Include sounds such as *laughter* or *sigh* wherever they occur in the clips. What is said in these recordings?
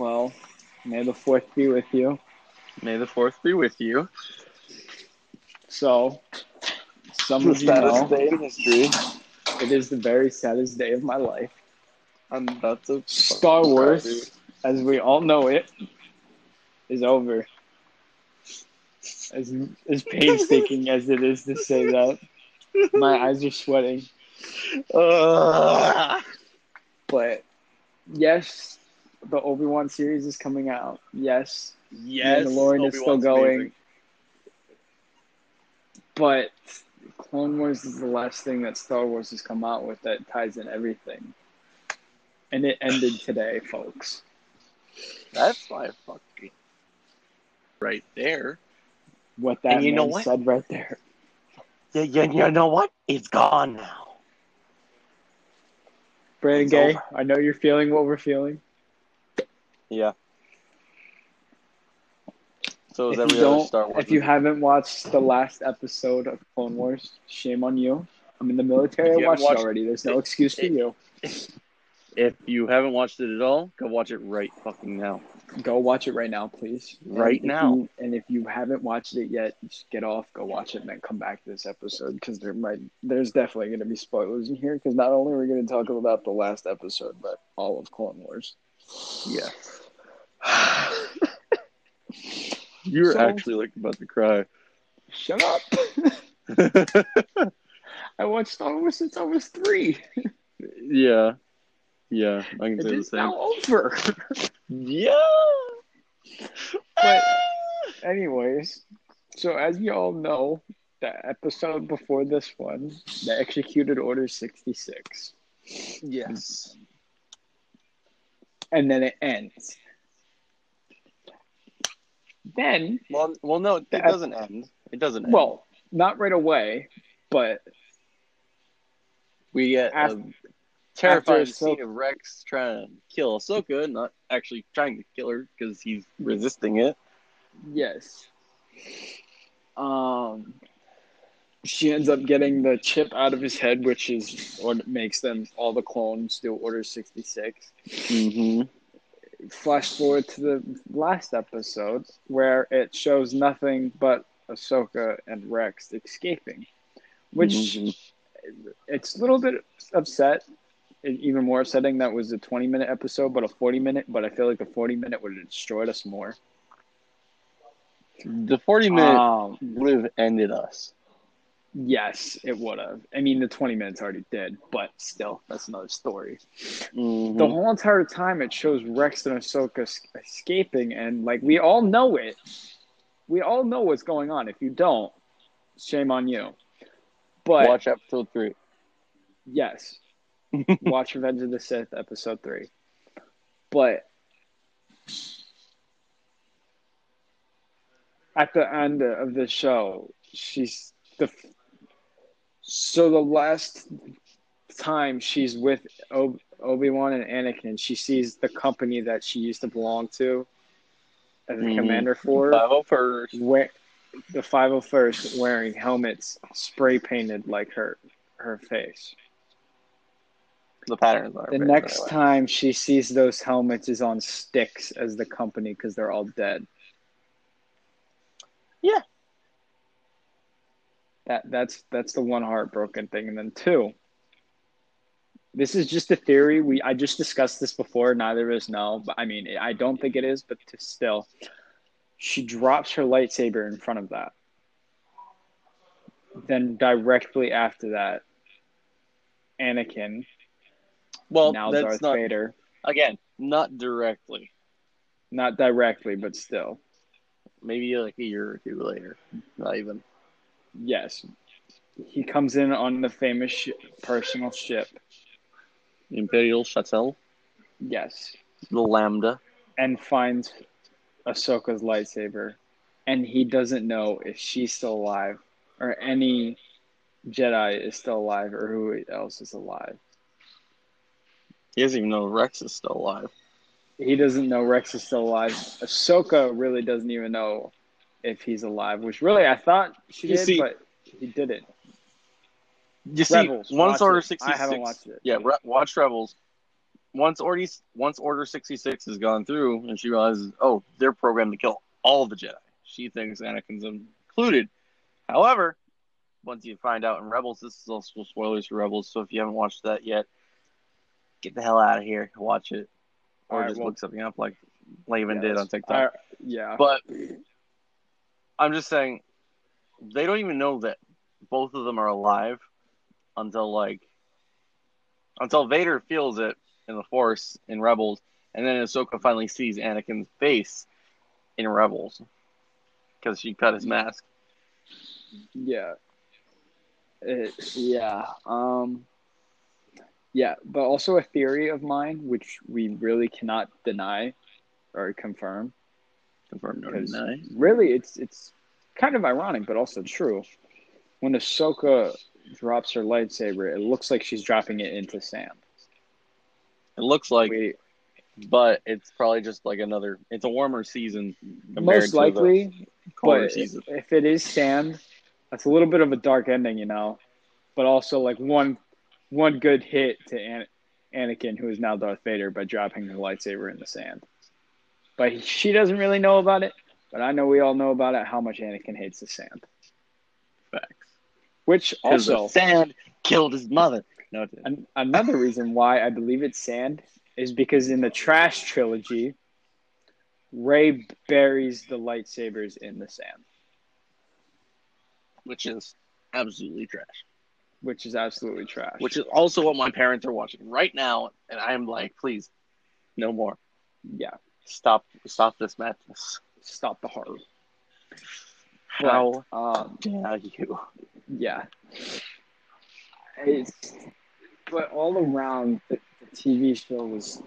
Well, may the fourth be with you. May the fourth be with you. So, some The of you know, saddest day in history. it is the very saddest day of my life. I'm about to Star Wars, dude. as we all know it, is over. As as painstaking as it is to say that, my eyes are sweating. Ugh. *laughs* But yes, the Obi Wan series is coming out. Yes, yes, Mandalorian is still going. amazing. But Clone Wars is the last thing that Star Wars has come out with that ties in everything. And it ended *sighs* today, folks. That's my fucking right there. What that And you know what? said right there. Yeah, yeah, you know what? It's gone now. Brandon It's Gay, over. I know you're feeling what we're feeling. Yeah. So is If every you, other don't, Star Wars. if you movie. haven't watched the last episode of Clone Wars, shame on you. I'm in the military. I watched, watched- it already. There's no excuse for it- you. if you haven't watched it at all, go watch it right fucking now. Go watch it right now, please. Right And if now. you- and if you haven't watched it yet, just get off, go watch it, and then come back to this episode because there might, there's definitely going to be spoilers in here. Because not only are we going to talk about the last episode, but all of Clone Wars. Yeah. *sighs* you were So- actually like about to cry. Shut up! *laughs* I watched Star Wars since I was three. yeah. Yeah, I can It say the same. now over. Yeah. But- ah! Anyways, so as you all know, the episode before this one, the Executed Order 66. yes. and then it ends. Then, Well, well, no, it doesn't end. It doesn't end. well, not right away, but we get af- a terrifying scene of Rex trying to kill Ahsoka, not actually trying to kill her because he's resisting it. yes, um, she ends up getting the chip out of his head, which is what makes them all the clones do Order sixty six. Mm-hmm. Flash forward to the last episode where it shows nothing but Ahsoka and Rex escaping, which. Mhm. it's a little bit upset even more upsetting that was a 20 minute episode but a 40 minute but i feel like the 40 minute would have destroyed us more the forty minute um, would have ended us. Yes it would have i mean the 20 minutes already did but still that's another story Mhm. the whole entire time it shows rex and ahsoka es- escaping and like we all know it we all know what's going on if you don't shame on you but Watch episode three. Yes. *laughs* Watch Revenge of the Sith, episode three. But at the end of the show, she's the so the last time she's with Ob- Obi Wan and Anakin, she sees the company that she used to belong to as a Mhm. commander for. Five first. Where the 501st wearing helmets spray painted like her her face. The patterns are The next time she sees those helmets is on sticks as the company because they're all dead. Yeah. That that's that's the one heartbroken thing, and then two. This is just a theory. We I just discussed this before. Neither of us know, but I mean I don't think it is, but to still, she drops her lightsaber in front of that. Then directly after that, Anakin, Well, now that's Darth not Vader, again not directly. not directly, but still. Maybe like a year or two later. Not even. Yes. He comes in on the famous sh- personal ship. Imperial Shuttle, Yes. the Lambda. And finds Ahsoka's lightsaber. And he doesn't know if she's still alive or any Jedi is still alive or who else is alive. He doesn't even know Rex is still alive. He doesn't know Rex is still alive. Ahsoka really doesn't even know if he's alive, which really I thought she You did, see- but he didn't. You see, once Order sixty I haven't watched it. Yeah, re- watch Rebels. once Order once Order sixty six has gone through, and she realizes, oh, they're programmed to kill all the Jedi. She thinks Anakin's included. However, once you find out in Rebels, this is also spoilers for Rebels. So if you haven't watched that yet, get the hell out of here. Watch it, or right, just well- look something up like Laven Yeah, did on TikTok. Yeah. But I'm just saying, they don't even know that both of them are alive until like until Vader feels it in the Force in Rebels, and then Ahsoka finally sees Anakin's face in Rebels because she cut his mask. Yeah. It, yeah. Um yeah, but also a theory of mine which we really cannot deny or confirm. Confirmed Because denied. really it's it's kind of ironic but also true. When Ahsoka drops her lightsaber, it looks like she's dropping it into sand. It looks like, We, but it's probably just like another. It's a warmer season. most likely, but season. if it is sand, that's a little bit of a dark ending, you know. But also like one one good hit to An- Anakin, who is now Darth Vader, by dropping the lightsaber in the sand. But she doesn't really know about it. But I know we all know about it. How much Anakin hates the sand, Facts. which also sand killed his mother. No, an- another reason why I believe it's sand is because in the Trash trilogy, Rey buries the lightsabers in the sand, which is absolutely trash. which is absolutely trash. Which is also what my parents are watching right now, and I am like, please, no more. yeah, Stop, stop this madness. stop the horror. How Um, dare you? yeah, it's but all around the, the TV show was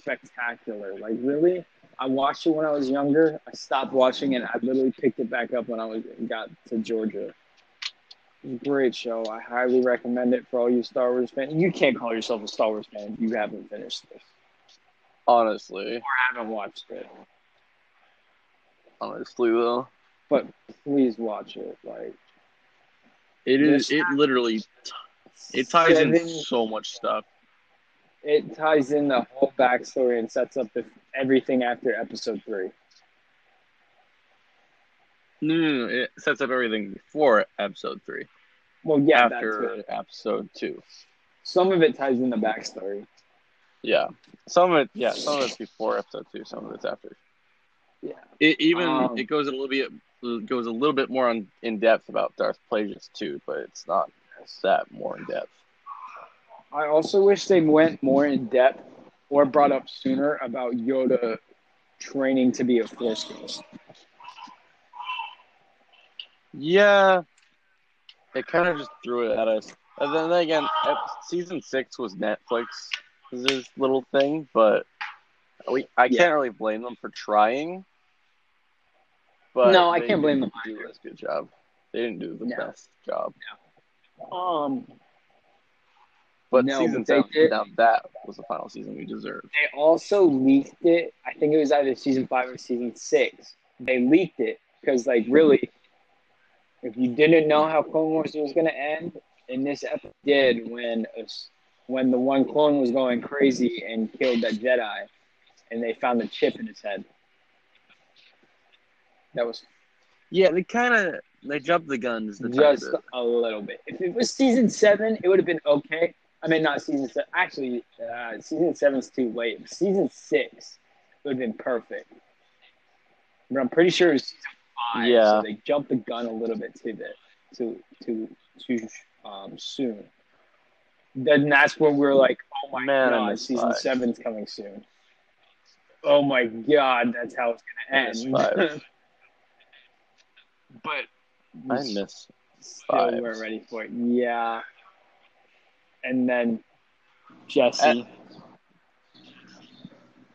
spectacular. Like really, I watched it when I was younger. I stopped watching it. I literally picked it back up when I was got to Georgia. Great show. I highly recommend it for all you Star Wars fans. You can't call yourself a Star Wars fan. if You haven't finished this Honestly, or I haven't watched it. honestly though, But please watch it. Like it is. It literally it ties in so much stuff. it ties in the whole backstory and sets up the, everything after episode three. No, no, no, it sets up everything before episode three. Well, yeah, after episode two. Some of it ties in the backstory. Yeah, some of it. Yeah, some of it's before episode two. Some of it's after. Yeah. It even Um, it goes a little bit goes a little bit more on, in depth about Darth Plagueis too, but it's not that more in depth. I also wish they went more in depth or brought up sooner about Yoda training to be a Force ghost. Yeah, it kind of just threw it at us. And then again, season six was Netflix's little thing, but we I Yeah. can't really blame them for trying. But No, I can't blame them Do a good job. They didn't do the No. best job. Um, But No, season they seven, did- now that was the final season we deserved. they also leaked it. I think it was either season five or season six. They leaked it because, like, really, if you didn't know how Clone Wars was going to end, in this episode did when when the one clone was going crazy and killed that Jedi, and they found the chip in his head. That was Yeah, they kind of they jumped the guns the just a little bit. If it was season seven, it would have been okay. I mean, not season seven. Actually, uh, season seven's too late. Season six would have been perfect. But I'm pretty sure it was season five. Yeah. So they jumped the gun a little bit too bit, too too too um, soon. Then that's when we're like, oh my Man, god, season five. seven's coming soon. Oh my god, that's how it's gonna end. *laughs* but I miss still fives. weren't ready for it. Yeah. And then Jesse.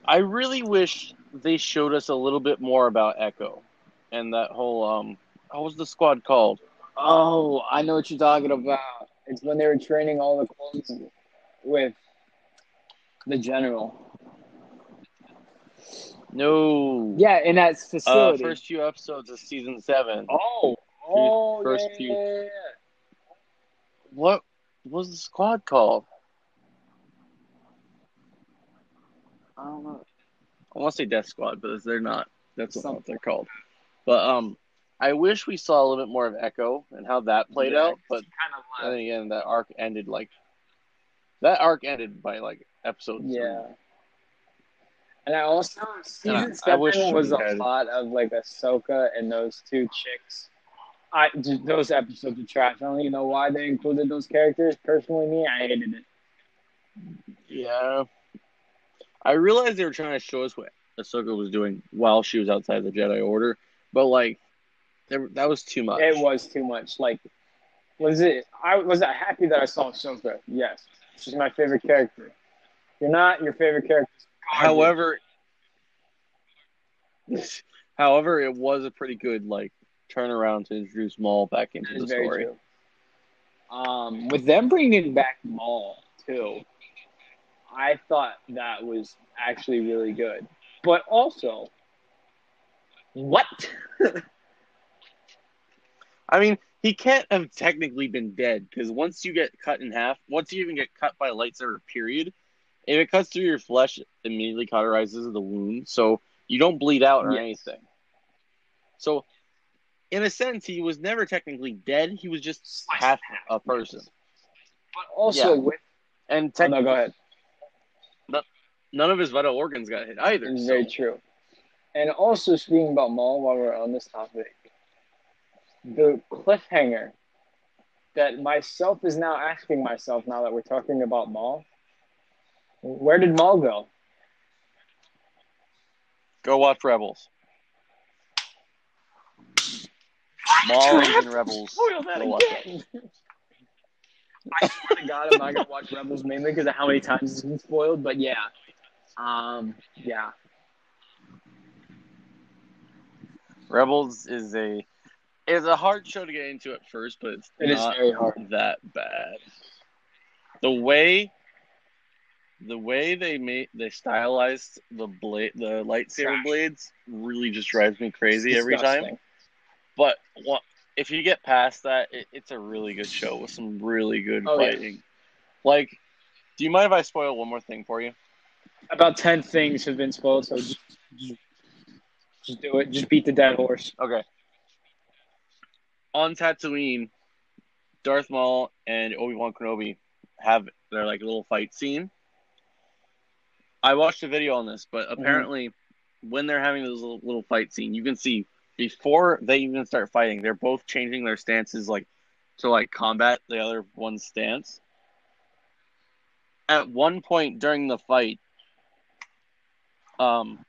I really wish they showed us a little bit more about Echo and that whole um what was the squad called? oh, I know what you're talking about. It's when they were training all the clones with the general. No. Yeah, in that Uh, facility. first few episodes of season seven. oh, oh, first yeah, few- yeah, yeah. What was the squad called? I don't know. I want to say Death Squad, but they're not. That's not what they're called. But um, I wish we saw a little bit more of Echo and how that played Yeah, out. But kind of then again, that arc ended like that arc ended by like episode three. Yeah. And I also season I- I seven wish was a had- lot of like Ahsoka and those two chicks. I those episodes are trash. I don't even know why they included those characters. Personally, me, I hated it. Yeah. I realized they were trying to show us what Ahsoka was doing while she was outside the Jedi Order, but like, there, that was too much. It was too much. Like, was it? I was I happy that I saw Ahsoka. Yes, she's my favorite character. You're not your favorite character. However, *laughs* however, it was a pretty good like turnaround to introduce Maul back into the story. true. Um, with them bringing back Maul too, I thought that was actually really good. But also, what? *laughs* I mean, he can't have technically been dead because once you get cut in half, once you even get cut by a lightsaber, period, if it cuts through your flesh, it immediately cauterizes the wound, so you don't bleed out or Yes. anything. So, in a sense, he was never technically dead. He was just half a person. But also Yeah. with And oh, no, go ahead. none of his vital organs got hit either. It's so- very true. And also speaking about Maul, while we're on this topic, the cliffhanger that myself is now asking myself now that we're talking about Maul, where did Maul go? Go watch Rebels. Maul is in Rebels. Spoil that Go watch again. I swear to God, I'm not gonna watch Rebels mainly because of how many times it's been spoiled. But yeah, um, yeah, Rebels is a is a hard show to get into at first, but it's it is not very hard. that bad. The way the way they made they stylized the blade the lightsaber blades really just drives me crazy every time. But what if you get past that, it, it's a really good show with some really good Oh, yeah. fighting. Like, do you mind if I spoil one more thing for you? About ten things have been spoiled, so just, just, just do it. Just beat the dead horse. Okay. On Tatooine, Darth Maul and Obi Wan Kenobi have their like little fight scene. I watched a video on this, but apparently, when they're having this little, little fight scene, you can see before they even start fighting, they're both changing their stances, like to like combat the other one's stance. At one point during the fight, um,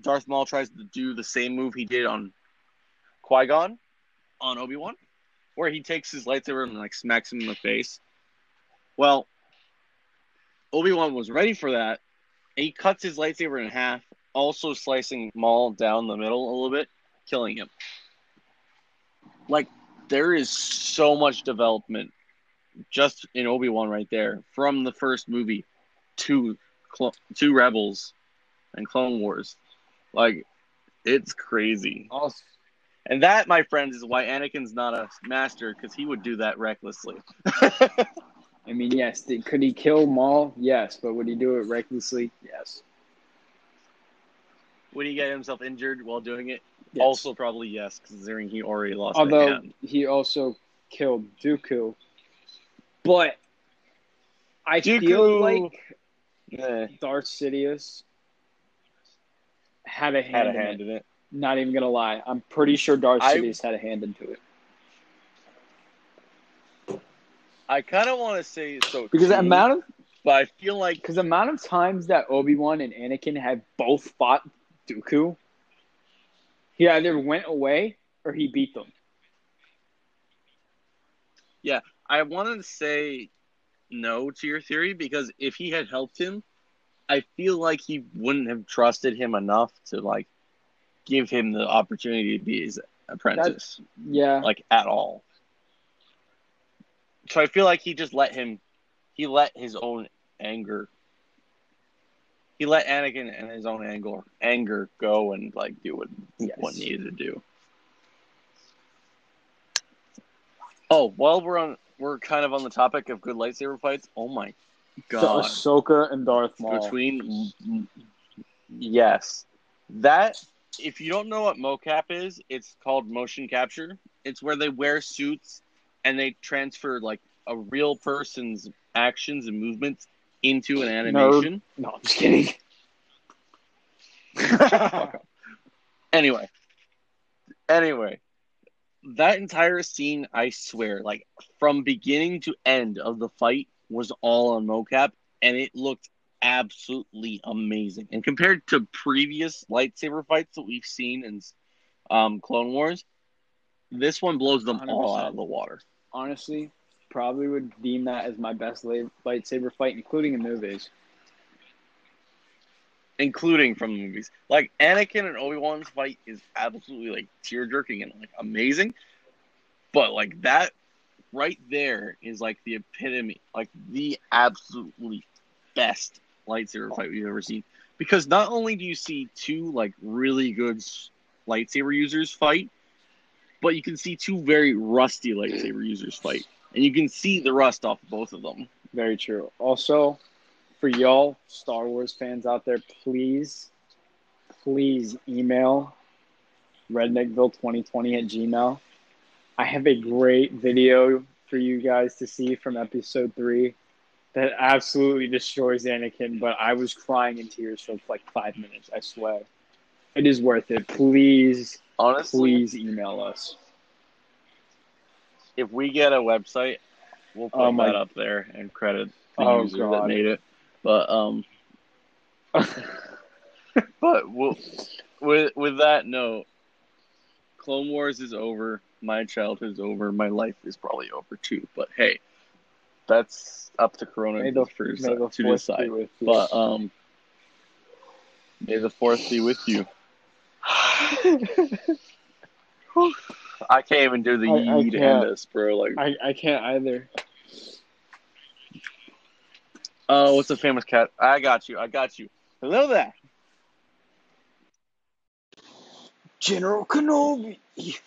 Darth Maul tries to do the same move he did on Qui Gon on Obi Wan, where he takes his lightsaber and like smacks him in the face. Well, Obi Wan was ready for that. He cuts his lightsaber in half, also slicing Maul down the middle a little bit, killing him. Like there is so much development just in Obi Wan right there from the first movie to to Rebels and Clone Wars. Like it's crazy. Also, And that, my friends, is why Anakin's not a master because he would do that recklessly. *laughs* I mean, yes, could he kill Maul? Yes, but would he do it recklessly? Yes. would he get himself injured while doing it? Yes. Also, probably yes, considering he already lost although he also killed Dooku, but I feel like Eh, Darth Sidious had a hand, had a in hand it. in it. Not even gonna lie, I'm pretty sure Darth I- Sidious had a hand into it I kind of want to say so because too, the amount of but I feel like because the amount of times that Obi Wan and Anakin have both fought Dooku, he either went away or he beat them. Yeah, I wanted to say no to your theory because if he had helped him, I feel like he wouldn't have trusted him enough to like give him the opportunity to be his apprentice. Yeah, like at all. So I feel like he just let him, he let his own anger, he let Anakin and his own anger anger go and like do what Yes. what needed to do. Oh, while we're on, we're kind of on the topic of good lightsaber fights. Oh my so god! Ahsoka and Darth Maul. Between Yes. That if you don't know what mocap is, it's called motion capture. It's where they wear suits and they transfer like a real person's actions and movements into an animation. No, I'm just kidding. *laughs* Anyway. Anyway. That entire scene, I swear, like from beginning to end of the fight was all on mocap and it looked absolutely amazing. And compared to previous lightsaber fights that we've seen in um, Clone Wars, this one blows them all 100%. out of the water. Honestly, probably would deem that as my best lightsaber fight, including in movies. including from the movies. Like Anakin and Obi Wan's fight is absolutely like tear jerking and like amazing, but like that right there is like the epitome, like the absolutely best lightsaber fight we've ever seen. Because not only do you see two like really good lightsaber users fight, but you can see two very rusty lightsaber users fight, and you can see the rust off both of them. Very true. Also, for y'all Star Wars fans out there, please, please email redneckville2020 at gmail. I have a great video for you guys to see from episode three that absolutely destroys Anakin, but I was crying in tears for like five minutes, I swear. It is worth it. Please, Honestly, please email us. if we get a website, we'll put Oh that up there and credit the Oh, user God. that made it. But um, *laughs* but we'll, with with that note, Clone Wars is over. My childhood is over. My life is probably over too. But hey, that's up to Corona May the, for may the to decide. with you. But um, may the fourth be with you. *laughs* I can't even do the I- I yeet and can't. this, bro. Like, I, I can't either. Oh, what's a famous cat? I got you. I got you. Hello there. General Kenobi.